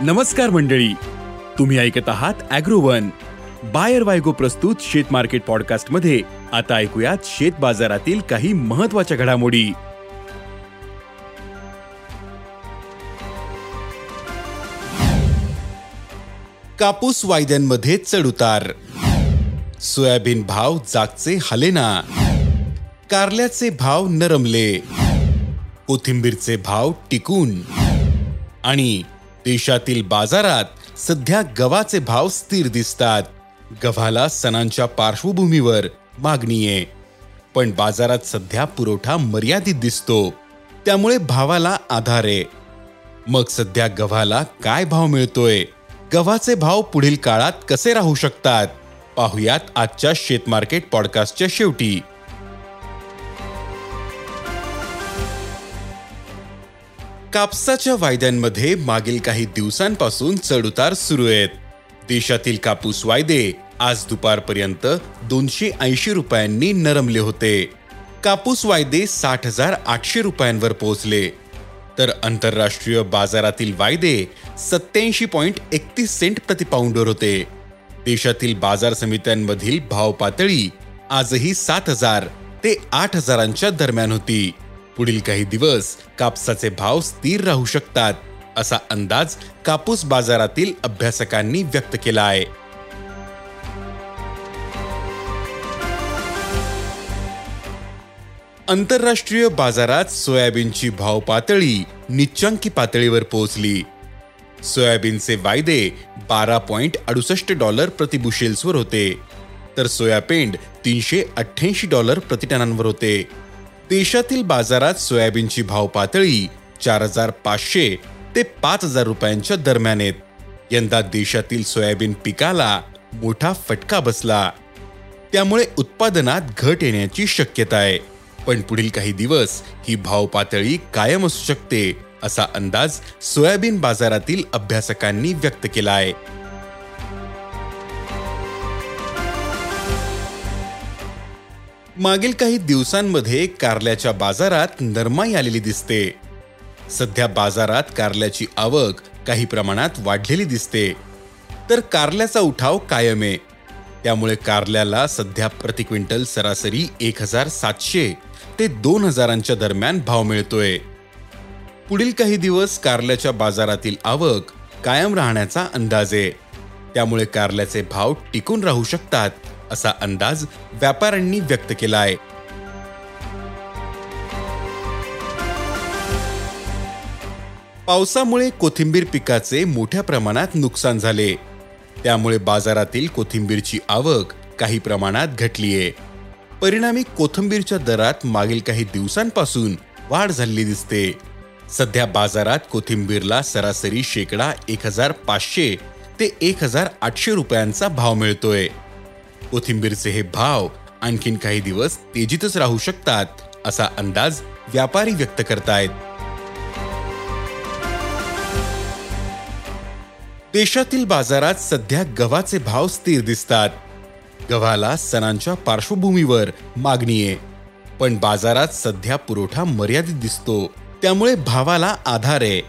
नमस्कार मंडळी. तुम्ही ऐकत आहात अॅग्रोवन. बायर वायगो प्रस्तुत शेत मार्केट पॉडकास्टमध्ये आता ऐकूयात शेत बाजारातील काही महत्त्वाच्या घडामोडी. कापूस वायद्यांमध्ये चढउतार सोयाबीन भाव जागचे हालेना. कारल्याचे भाव नरमले. कोथिंबीरचे भाव टिकून. आणि देशातील बाजारात सध्या गव्हाचे भाव स्थिर दिसतात. गव्हाला सणांच्या पार्श्वभूमीवर मागणी आहे. पण बाजारात सध्या पुरवठा मर्यादित दिसतो. त्यामुळे भावाला आधार आहे. मग सध्या गव्हाला काय भाव मिळतोय? गव्हाचे भाव पुढील काळात कसे राहू शकतात? पाहुयात आजच्या शेतमार्केट पॉडकास्टच्या शेवटी. कापसाच्या वायद्यांमध्ये मागील काही दिवसांपासून चढउतार सुरू आहेत. देशातील कापूस वायदे आज दुपारपर्यंत दोनशे ऐंशी रुपयांनी नरमले होते. कापूस वायदे साठ हजार आठशे रुपयांवर पोहोचले. तर आंतरराष्ट्रीय बाजारातील वायदे सत्याऐंशी पॉईंट एकतीस सेंट प्रतिपाऊंडवर होते. देशातील बाजार समित्यांमधील भाव पातळी आजही सात हजार ते आठ हजारांच्या दरम्यान होती. पुढील काही दिवस कापसाचे भाव स्थिर राहू शकतात असा अंदाज कापूस बाजारातील अभ्यासकांनी व्यक्त केला आहे. आंतरराष्ट्रीय बाजारात सोयाबीनची भाव पातळी निच्चांकी पातळीवर पोहोचली. सोयाबीनचे वायदे बारा पॉइंट अडुसष्ट डॉलर प्रतिबुशेल्सवर होते तर सोयापेंड तीनशे अठ्ठ्याऐंशी डॉलर प्रतिटनांवर होते. देशातील बाजारात सोयाबीनची भाव पातळी चार हजार पाचशे ते पाच हजार रुपयांच्या दरम्यान आहेत यंदा देशातील सोयाबीन पिकाला मोठा फटका बसला. त्यामुळे उत्पादनात घट येण्याची शक्यता आहे. पण पुढील काही दिवस ही भाव पातळी कायम असू शकते असा अंदाज सोयाबीन बाजारातील अभ्यासकांनी व्यक्त केला आहे. मागील काही दिवसांमध्ये कारल्याच्या बाजारात नरमाई आलेली दिसते. सध्या बाजारात कारल्याची आवक काही प्रमाणात वाढलेली दिसते. तर कारल्याचा उठाव कायम आहे. त्यामुळे कारल्याला सध्या प्रति क्विंटल सरासरी एक हजार सातशे ते दोन हजारांच्या दरम्यान भाव मिळतोय. पुढील काही दिवस कारल्याच्या बाजारातील आवक कायम राहण्याचा अंदाज आहे. त्यामुळे कारल्याचे भाव टिकून राहू शकतात. असा अंदाज व्यापाऱ्यांनी व्यक्त केला आहे. पावसामुळे कोथिंबीर पिकाचे मोठ्या प्रमाणात नुकसान झाले. त्यामुळे बाजारातील कोथिंबीरची आवक काही प्रमाणात घटलीये. परिणामी कोथिंबीरच्या दरात मागील काही दिवसांपासून वाढ झालेली दिसते. सध्या बाजारात कोथिंबीरला सरासरी शेकडा एक हजार पाचशे ते एक हजार आठशे रुपयांचा भाव मिळतोय. कोथिंबीरचे हे भाव आणखीन काही दिवस तेजीतच राहू शकतात असा अंदाज व्यापारी व्यक्त करतायत. देशातील बाजारात सध्या गव्हाचे भाव स्थिर दिसतात. गव्हाला सणांच्या पार्श्वभूमीवर मागणी आहे. पण बाजारात सध्या पुरवठा मर्यादित दिसतो त्यामुळे भावाला आधार आहे.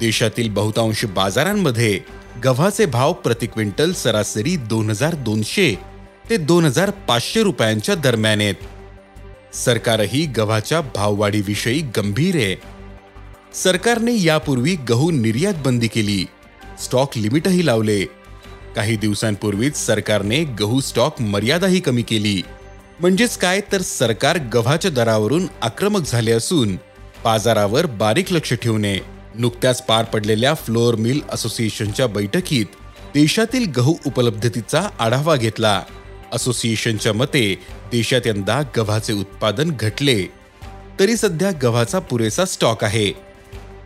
देशातील बहुतांश बाजारांमध्ये गव्हाचे भाव प्रति क्विंटल सरासरी दोन हजार दोनशे ते दोन हजार पाचशे रुपयांच्या दरम्यान आहेत. सरकारही गव्हाच्या भाववाढीविषयी गंभीर आहे. सरकारने यापूर्वी गहू निर्यात बंदी केली. स्टॉक लिमिटही लावले. काही दिवसांपूर्वीच सरकारने गहू स्टॉक मर्यादाही कमी केली. म्हणजेच काय तर सरकार गव्हाच्या दरावरून आक्रमक झाले असून बाजारावर बारीक लक्ष ठेवणे नुकत्याच पार पडलेल्या फ्लोअर मिल असोसिएशनच्या बैठकीत देशातील गहू उपलब्धतेचा आढावा घेतला. असोसिएशनच्या मते देशात यंदा गव्हाचे उत्पादन घटले. तरी सध्या गव्हाचा पुरेसा स्टॉक आहे.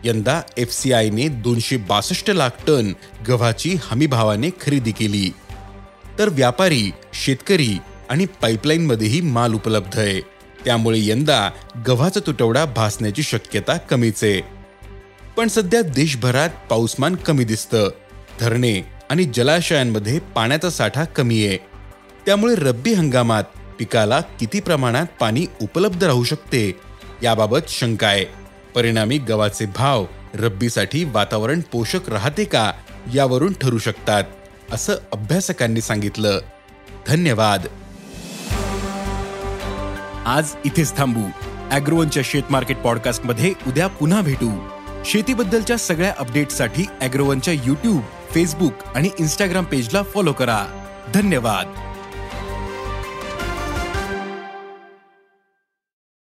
यंदा एफ सी आयने दोनशे बासष्ट लाख टन गव्हाची हमीभावाने खरेदी केली. तर व्यापारी शेतकरी आणि पाईपलाईनमध्येही माल उपलब्ध आहे. त्यामुळे यंदा गव्हाचा तुटवडा भासण्याची शक्यता कमीच आहे. पण सध्या देशभरात पाऊसमान कमी दिसतं. धरणे आणि जलाशयांमध्ये पाण्याचा साठा कमी आहे. त्यामुळे रब्बी हंगामात पिकाला किती प्रमाणात पाणी उपलब्ध राहू शकते याबाबत शंका आहे. परिणामी गव्हाचे भाव रब्बीसाठी वातावरण पोषक राहते का यावरून ठरू शकतात असं अभ्यासकांनी सांगितलं. धन्यवाद. आज इथेच थांबू. अॅग्रोवनच्या शेत मार्केट पॉडकास्टमध्ये उद्या पुन्हा भेटू. शेतीबद्दलच्या सगळ्या अपडेटसाठी अॅग्रोवनच्या युट्यूब फेसबुक आणि इन्स्टाग्राम पेजला फॉलो करा. धन्यवाद.